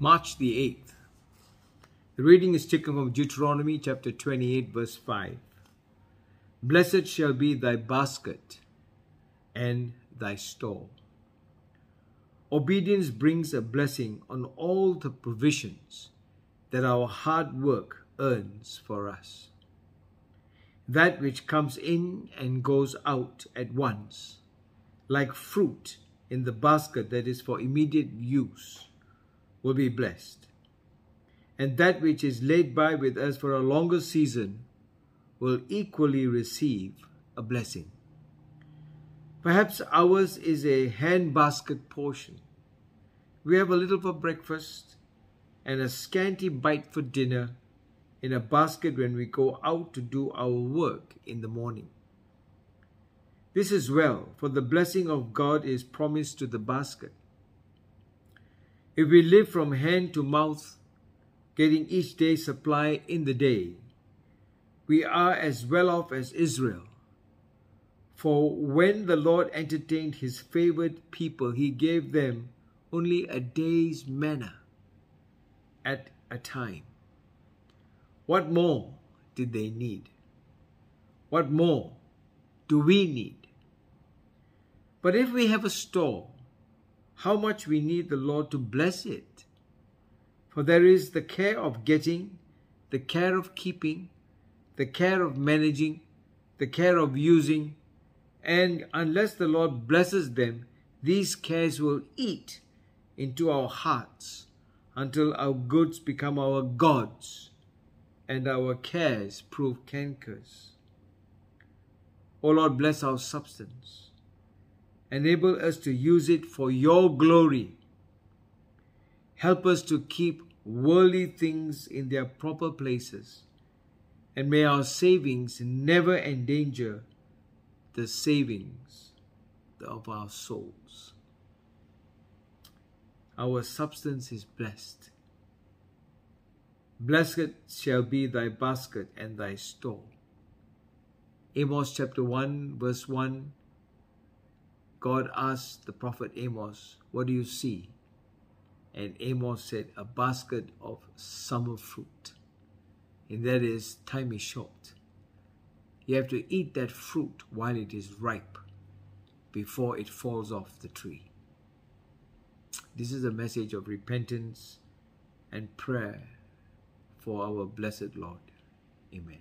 March the 8th. The reading is taken from Deuteronomy chapter 28, verse 5. Blessed shall be thy basket and thy store. Obedience brings a blessing on all the provisions that our hard work earns for us. That which comes in and goes out at once, like fruit in the basket that is for immediate use, will be blessed. And that which is laid by with us for a longer season will equally receive a blessing. Perhaps ours is a hand basket portion. We have a little for breakfast and a scanty bite for dinner in a basket when we go out to do our work in the morning. This is well, for the blessing of God is promised to the basket. If we live from hand to mouth, getting each day's supply in the day, we are as well off as Israel. For when the Lord entertained his favored people, he gave them only a day's manna at a time. What more did they need? What more do we need? But if we have a store, how much we need the Lord to bless it. For there is the care of getting, the care of keeping, the care of managing, the care of using, and unless the Lord blesses them, these cares will eat into our hearts until our goods become our gods and our cares prove cankers. O Lord, bless our substance Enable us to use it for your glory. Help us to keep worldly things in their proper places. And may our savings never endanger the savings of our souls. Our substance is blessed. Blessed shall be thy basket and thy store. Amos chapter 1, verse 1 God asked the prophet Amos, What do you see? And Amos said, A basket of summer fruit. And that is, time is short. You have to eat that fruit while it is ripe before it falls off the tree. This is a message of repentance and prayer for our blessed Lord. Amen.